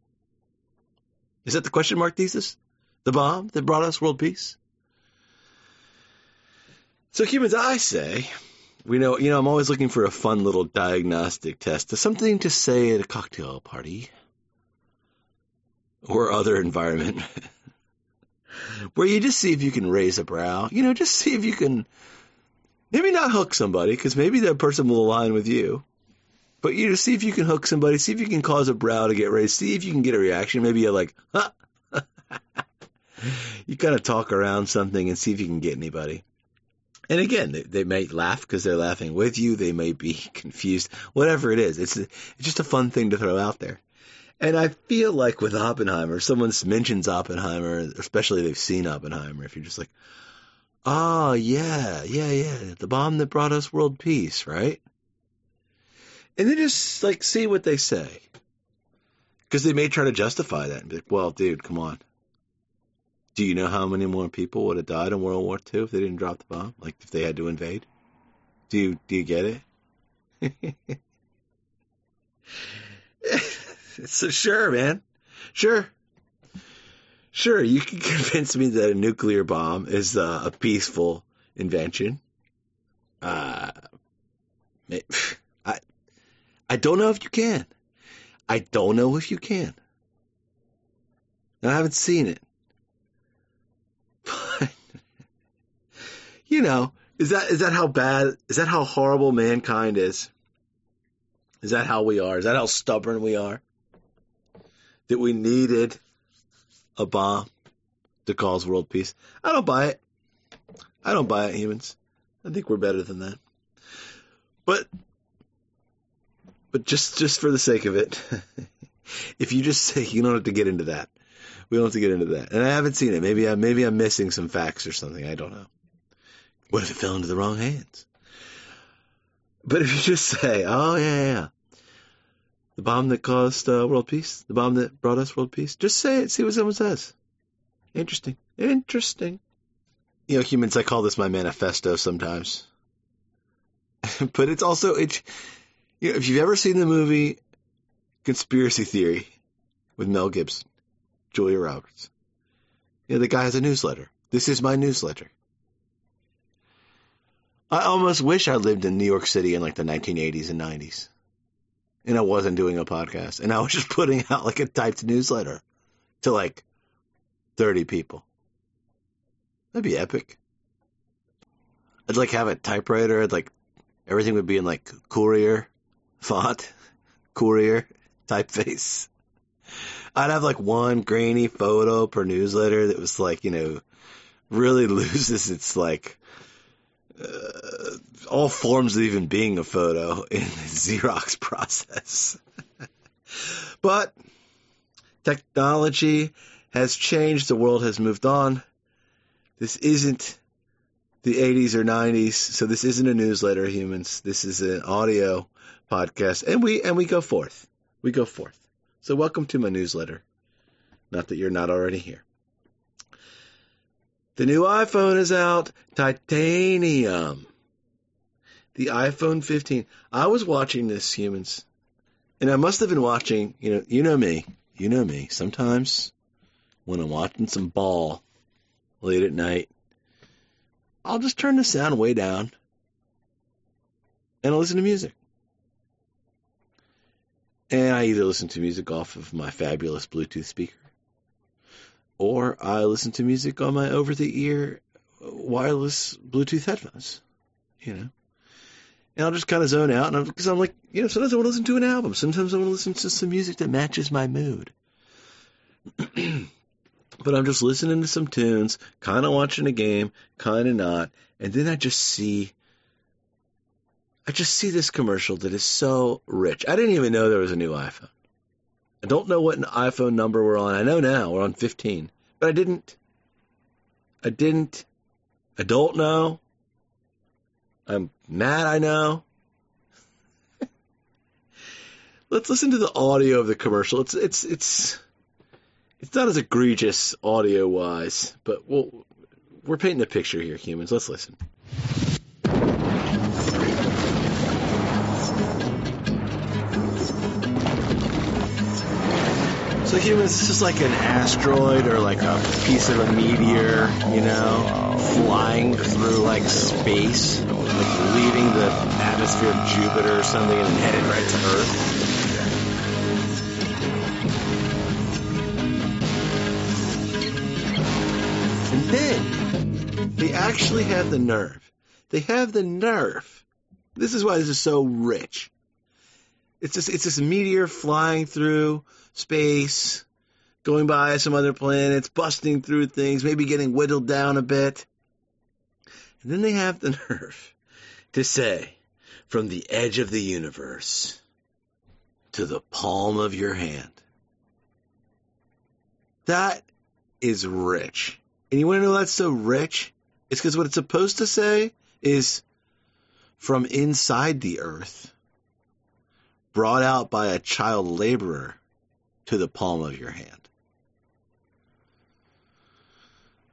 Is that the question mark thesis? The bomb that brought us world peace? So humans, I say, we know, you know, I'm always looking for a fun little diagnostic test, something to say at a cocktail party or other environment where you just see if you can raise a brow, you know, just see if you can maybe not hook somebody because maybe that person will align with you. But you know, see if you can hook somebody, see if you can cause a brow to get raised, see if you can get a reaction. Maybe you're like, huh. you kind of talk around something and see if you can get anybody. And again, they, they may laugh because they're laughing with you. They may be confused. Whatever it is, it's it's just a fun thing to throw out there. And I feel like with Oppenheimer, someone mentions Oppenheimer, especially they've seen Oppenheimer. If you're just like, oh yeah, yeah, yeah, the bomb that brought us world peace, right? And then just like see what they say, because they may try to justify that and be like, well, dude, come on. Do you know how many more people would have died in World War II if they didn't drop the bomb? Like if they had to invade? Do you do you get it? so sure, man. Sure. Sure, you can convince me that a nuclear bomb is uh, a peaceful invention. Uh, I, I don't know if you can. I don't know if you can. I haven't seen it. But, you know, is that is that how bad is that how horrible mankind is? Is that how we are? Is that how stubborn we are? That we needed a bomb to cause world peace? I don't buy it. I don't buy it, humans. I think we're better than that. But but just just for the sake of it, if you just say you don't have to get into that. We don't have to get into that. And I haven't seen it. Maybe I maybe I'm missing some facts or something. I don't know. What if it fell into the wrong hands? But if you just say, "Oh yeah, yeah, yeah. The bomb that caused uh, world peace, the bomb that brought us world peace," just say it. See what someone says. Interesting. Interesting. You know, humans. I call this my manifesto sometimes. but it's also it. You know, if you've ever seen the movie Conspiracy Theory with Mel Gibson, Julia Roberts. You know, the guy has a newsletter. This is my newsletter. I almost wish I lived in New York City in like the 1980s and 90s. And I wasn't doing a podcast. And I was just putting out like a typed newsletter to like 30 people. That'd be epic. I'd like have a typewriter. I'd like everything would be in like Courier font, Courier typeface. I'd have like one grainy photo per newsletter that was like, you know, really loses its like uh, all forms of even being a photo in the Xerox process. but technology has changed, the world has moved on. This isn't the 80s or 90s, so this isn't a newsletter, humans. This is an audio podcast, and we and we go forth. We go forth. So welcome to my newsletter. Not that you're not already here. The new iPhone is out, titanium. The iPhone 15. I was watching this, humans, and I must have been watching. You know, you know me. You know me. Sometimes when I'm watching some ball late at night, I'll just turn the sound way down and I'll listen to music. And I either listen to music off of my fabulous Bluetooth speaker, or I listen to music on my over the ear wireless Bluetooth headphones, you know. And I'll just kind of zone out, and because I'm, I'm like, you know, sometimes I want to listen to an album, sometimes I want to listen to some music that matches my mood. but I'm just listening to some tunes, kind of watching a game, kind of not, and then I just see I just see this commercial that is so rich. I didn't even know there was a new iPhone. I don't know what an iPhone number we're on. I know now we're on 15, but I didn't. I didn't. I don't know. I'm mad. I know. Let's listen to the audio of the commercial. It's it's it's it's not as egregious audio wise, but we'll, we're painting a picture here, humans. Let's listen. Humans, it's just like an asteroid or like a piece of a meteor, you know, flying through like space, like leaving the atmosphere of Jupiter or something and headed right to Earth. And then they actually have the nerve. They have the nerve. This is why this is so rich. It's just it's this meteor flying through space, going by some other planets, busting through things, maybe getting whittled down a bit. And then they have the nerve to say, from the edge of the universe to the palm of your hand. That is rich. And you want to know that's so rich? It's because what it's supposed to say is from inside the earth, brought out by a child laborer to the palm of your hand.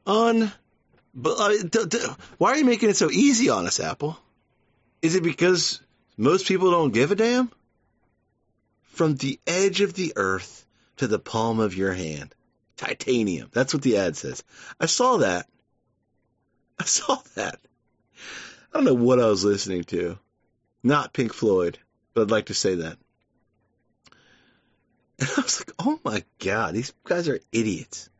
On, uh, why are you making it so easy on us, Apple? Is it because most people don't give a damn? From the edge of the earth to the palm of your hand. Titanium. That's what the ad says. I saw that. I saw that. I don't know what I was listening to. Not Pink Floyd, but I'd like to say that. And I was like, oh my God, these guys are idiots.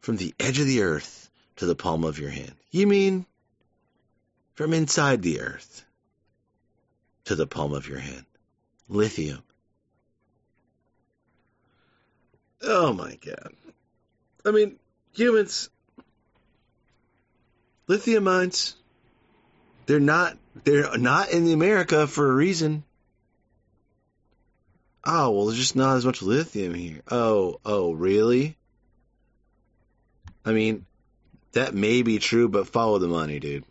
From the edge of the earth to the palm of your hand. You mean from inside the earth to the palm of your hand? Lithium. Oh my God. I mean, humans, lithium mines, they're not, they're not in America for a reason. Oh, well, there's just not as much lithium here. Oh, oh, really? I mean, that may be true, but follow the money, dude.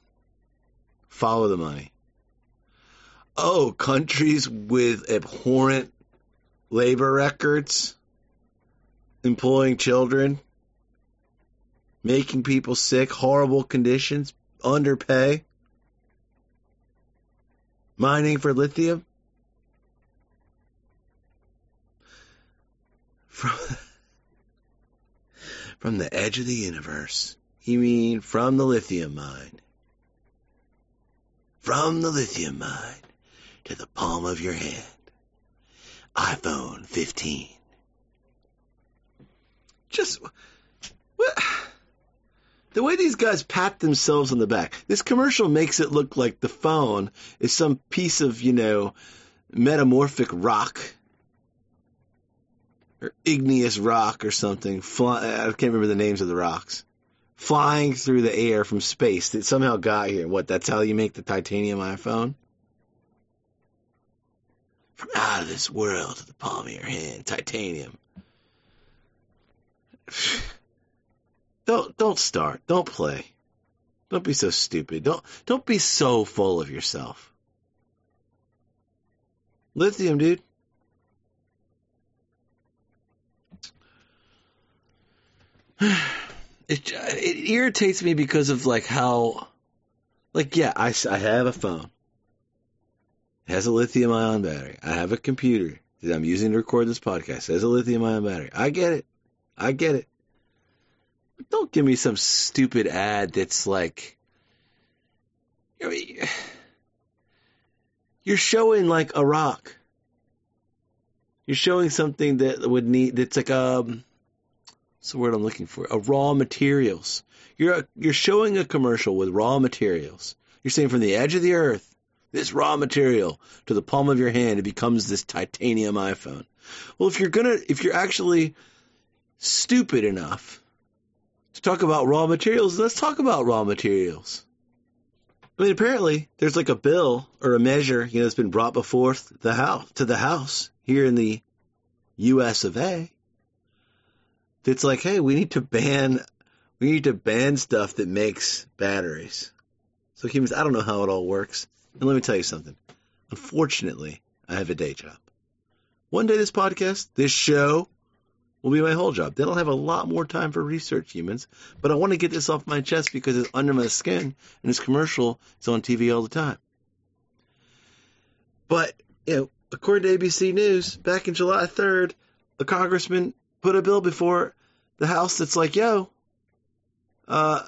Follow the money. Oh, countries with abhorrent labor records, employing children, making people sick, horrible conditions, underpay, mining for lithium. From, from the edge of the universe. You mean from the lithium mine? From the lithium mine to the palm of your hand. iPhone 15. Just what? The way these guys pat themselves on the back. This commercial makes it look like the phone is some piece of, you know, metamorphic rock igneous rock or something. Fly, I can't remember the names of the rocks. Flying through the air from space that somehow got here. What? That's how you make the titanium iPhone? From out of this world to the palm of your hand, titanium. Don't don't start. Don't play. Don't be so stupid. Don't don't be so full of yourself. Lithium, dude. It it irritates me because of like how, like yeah, I, I have a phone. It has a lithium ion battery. I have a computer that I'm using to record this podcast. It has a lithium ion battery. I get it. I get it. But don't give me some stupid ad that's like, you're showing like a rock. You're showing something that would need that's like um what's the word I'm looking for? A raw materials. You're you're showing a commercial with raw materials. You're saying from the edge of the earth, this raw material to the palm of your hand, it becomes this titanium iPhone. Well, if you're gonna, if you're actually stupid enough to talk about raw materials, let's talk about raw materials. I mean, apparently there's like a bill or a measure, you know, that's been brought before the house to the House here in the U.S. of A. That's like, hey, we need to ban, we need to ban stuff that makes batteries. So humans, I don't know how it all works. And let me tell you something. Unfortunately, I have a day job. One day this podcast, this show, will be my whole job. Then I'll have a lot more time for research, humans. But I want to get this off my chest because it's under my skin and this commercial is on TV all the time. But, you know, according to ABC News, back in July 3rd, a congressman put a bill before the House that's like, yo, uh,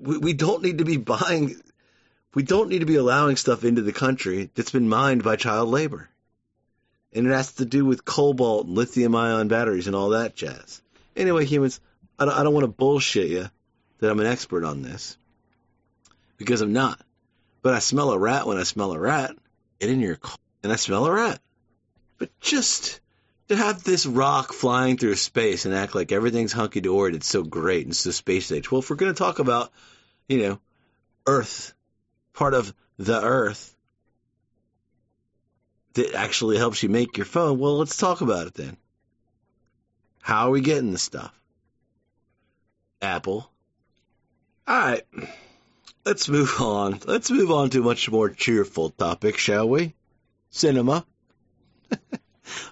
we, we don't need to be buying, we don't need to be allowing stuff into the country that's been mined by child labor. And it has to do with cobalt and lithium ion batteries and all that jazz. Anyway, humans, I don't, I don't want to bullshit you that I'm an expert on this because I'm not. But I smell a rat when I smell a rat. Get in your car and I smell a rat. But just to have this rock flying through space and act like everything's hunky dory, it's so great and so space age. Well, if we're going to talk about, you know, Earth, part of the Earth that actually helps you make your phone, well, let's talk about it then. How are we getting the stuff? Apple. All right. Let's move on. Let's move on to a much more cheerful topic, shall we? Cinema.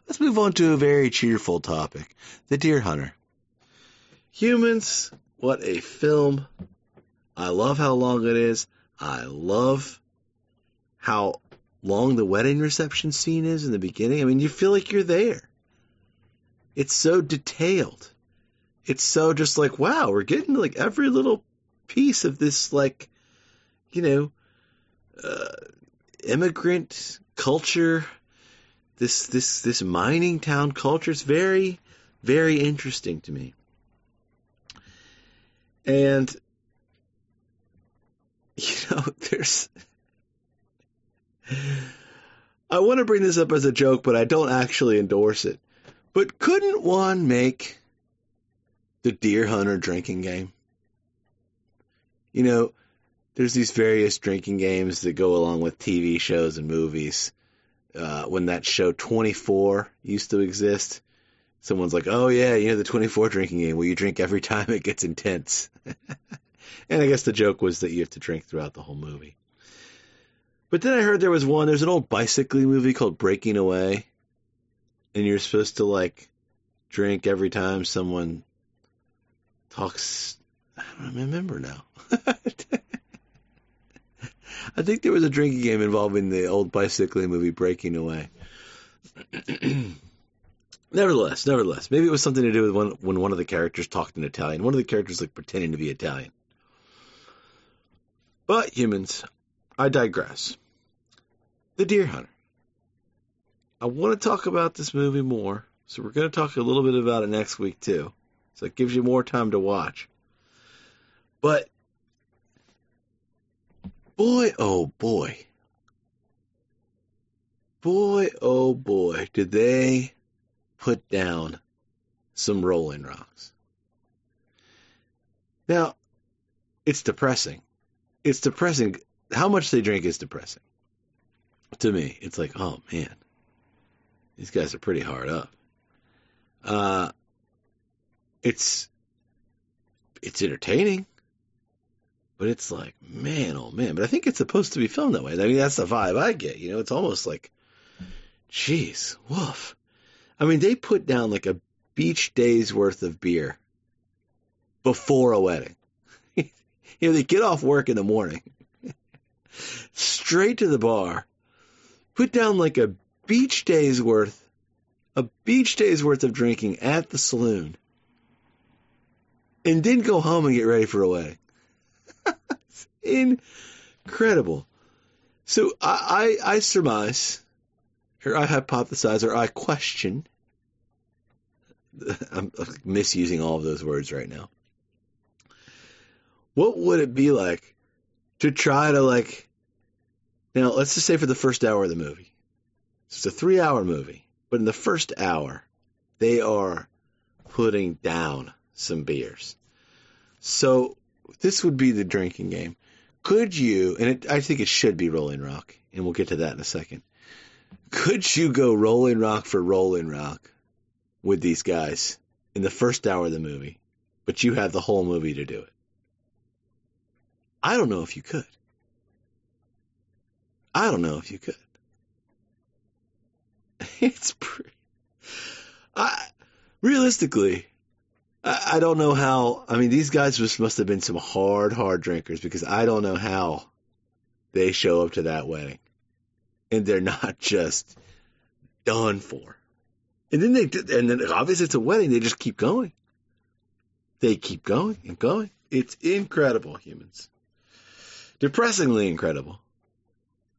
Let's move on to a very cheerful topic The Deer Hunter. Humans, what a film. I love how long it is. I love how long the wedding reception scene is in the beginning. I mean, you feel like you're there. It's so detailed. It's so just like, wow, we're getting like every little piece of this, like, you know, uh, immigrant culture this this this mining town culture is very very interesting to me. And you know, there's I want to bring this up as a joke, but I don't actually endorse it. But couldn't one make the deer hunter drinking game? You know, there's these various drinking games that go along with TV shows and movies uh, when that show 24 used to exist. Someone's like, oh yeah, you know the 24 drinking game where you drink every time it gets intense. and I guess the joke was that you have to drink throughout the whole movie. But then I heard there was one, there's an old bicycling movie called Breaking Away. And you're supposed to like drink every time someone talks. I don't remember now. I think there was a drinking game involving the old bicycling movie Breaking Away. nevertheless, nevertheless, maybe it was something to do with when, when one of the characters talked in Italian. One of the characters like pretending to be Italian. But humans, I digress. The Deer Hunter. I want to talk about this movie more, so we're going to talk a little bit about it next week too. So it gives you more time to watch. But boy, oh boy. Boy, oh boy, did they put down some Rolling Rocks. Now, it's depressing. It's depressing. How much they drink is depressing. To me, it's like, oh man, these guys are pretty hard up. Uh, it's it's entertaining. But it's like, man, oh man. But I think it's supposed to be filmed that way. I mean, that's the vibe I get. You know, it's almost like, jeez, woof. I mean, they put down like a beach day's worth of beer before a wedding. you know, they get off work in the morning, straight to the bar, put down like a beach day's worth, a beach day's worth of drinking at the saloon, and then go home and get ready for a wedding. Incredible. So I, I, I surmise, or I hypothesize, or I question. I'm misusing all of those words right now. What would it be like to try to like? Now, let's just say for the first hour of the movie, it's a three-hour movie, but in the first hour, they are putting down some beers. So this would be the drinking game. Could you, and it, I think it should be Rolling Rock, and we'll get to that in a second. Could you go Rolling Rock for Rolling Rock with these guys in the first hour of the movie, but you have the whole movie to do it? I don't know if you could. I don't know if you could. It's pretty. I realistically, I, don't know how. I mean, these guys must have been some hard, hard drinkers because I don't know how they show up to that wedding and they're not just done for. And then they and then obviously it's a wedding. They just keep going. They keep going and going. It's incredible, humans. Depressingly incredible.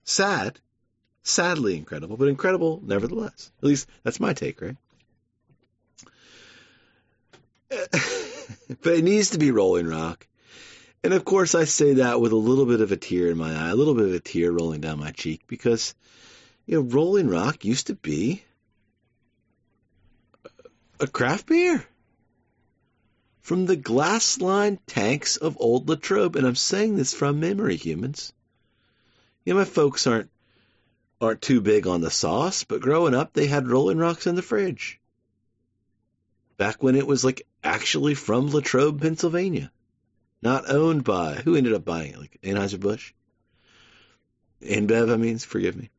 Sad. Sadly incredible, but incredible nevertheless. At least that's my take, right? but it needs to be Rolling Rock. And of course, I say that with a little bit of a tear in my eye, a little bit of a tear rolling down my cheek, because, you know, Rolling Rock used to be a craft beer from the glass lined tanks of old Latrobe. And I'm saying this from memory, humans. You know, my folks aren't aren't too big on the sauce, but growing up they had Rolling Rocks in the fridge. Back when it was like actually from Latrobe, Pennsylvania. Not owned by who ended up buying it? Like Anheuser-Busch? InBev, I mean, forgive me.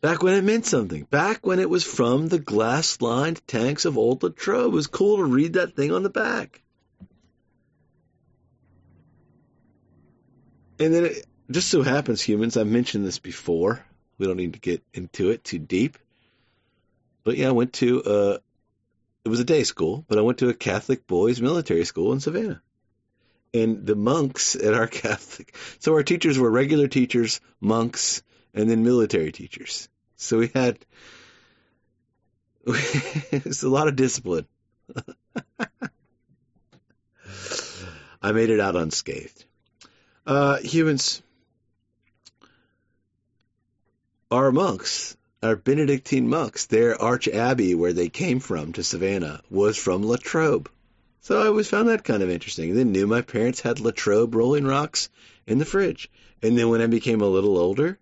Back when it meant something. Back when it was from the glass lined tanks of old Latrobe. It was cool to read that thing on the back. And then it just so happens, humans, I've mentioned this before. We don't need to get into it too deep. But yeah, I went to, uh, it was a day school, but I went to a Catholic boys military school in Savannah. And the monks at our Catholic, so our teachers were regular teachers, monks, and then military teachers. So we had it was a lot of discipline. I made it out unscathed. Uh, humans, our monks, our Benedictine monks, their arch abbey where they came from to Savannah was from Latrobe. So I always found that kind of interesting. Then knew my parents had Latrobe Rolling Rocks in the fridge. And then when I became a little older,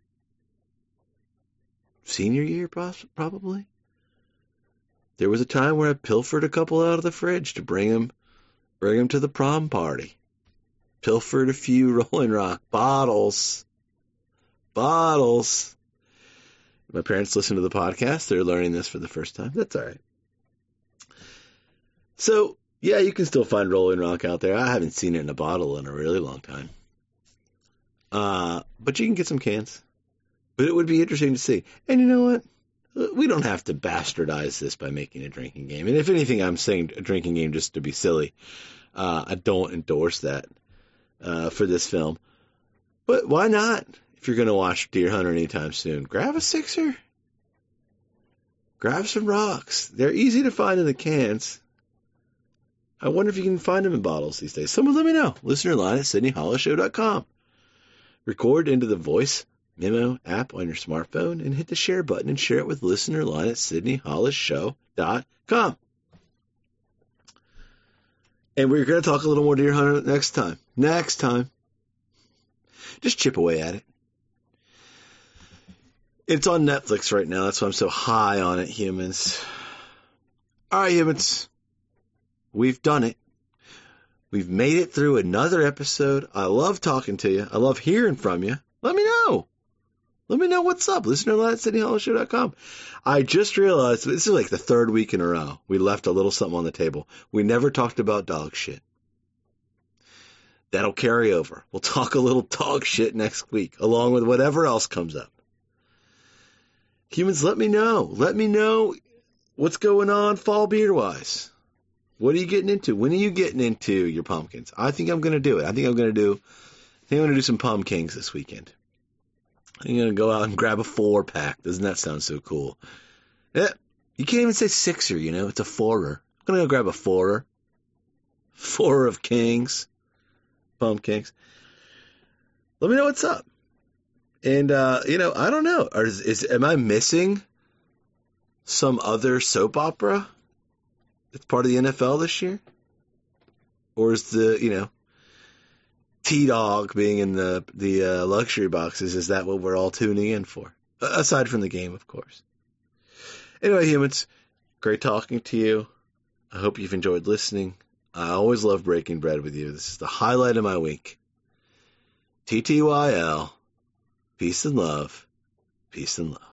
senior year probably. There was a time where I pilfered a couple out of the fridge to bring them, bring them to the prom party. Pilfered a few Rolling Rock bottles, bottles. My parents listen to the podcast; they're learning this for the first time. That's all right. So yeah, you can still find Rolling Rock out there. I haven't seen it in a bottle in a really long time. Uh, but you can get some cans. But it would be interesting to see. And you know what? We don't have to bastardize this by making a drinking game. And if anything, I'm saying a drinking game just to be silly. Uh, I don't endorse that uh, for this film. But why not? If you're going to watch Deer Hunter anytime soon, grab a sixer. Grab some rocks. They're easy to find in the cans. I wonder if you can find them in bottles these days. Someone let me know. Listener line at SydneyHollowShow.com. Record into the voice memo app on your smartphone and hit the share button and share it with listener line at sydneyhollisshow.com. And we're going to talk a little more Deer Hunter next time. Next time. Just chip away at it. It's on Netflix right now. That's why I'm so high on it, humans. All right, humans. We've done it. We've made it through another episode. I love talking to you. I love hearing from you. Let me know. Let me know what's up. Listener at SydneyHollowShow.com. I just realized this is like the third week in a row. We left a little something on the table. We never talked about dog shit. That'll carry over. We'll talk a little dog shit next week, along with whatever else comes up. Humans, let me know. Let me know what's going on fall beer wise. What are you getting into? When are you getting into your Pumkings? I think I'm going to do it. I think I'm going to do. I think I'm going to do some Pumkings this weekend. I'm going to go out and grab a four pack. Doesn't that sound so cool? Yeah, you can't even say sixer. You know, it's a fourer. I'm going to go grab a fourer. Four of kings, Pumkings. Let me know what's up. And uh, you know, I don't know. Is, is am I missing some other soap opera? it's part of the NFL this year? Or is the, you know, T Dog being in the the uh, luxury boxes, is that what we're all tuning in for? Aside from the game, of course. Anyway, humans, great talking to you. I hope you've enjoyed listening. I always love breaking bread with you. This is the highlight of my week. TTYL. Peace and love. Peace and love.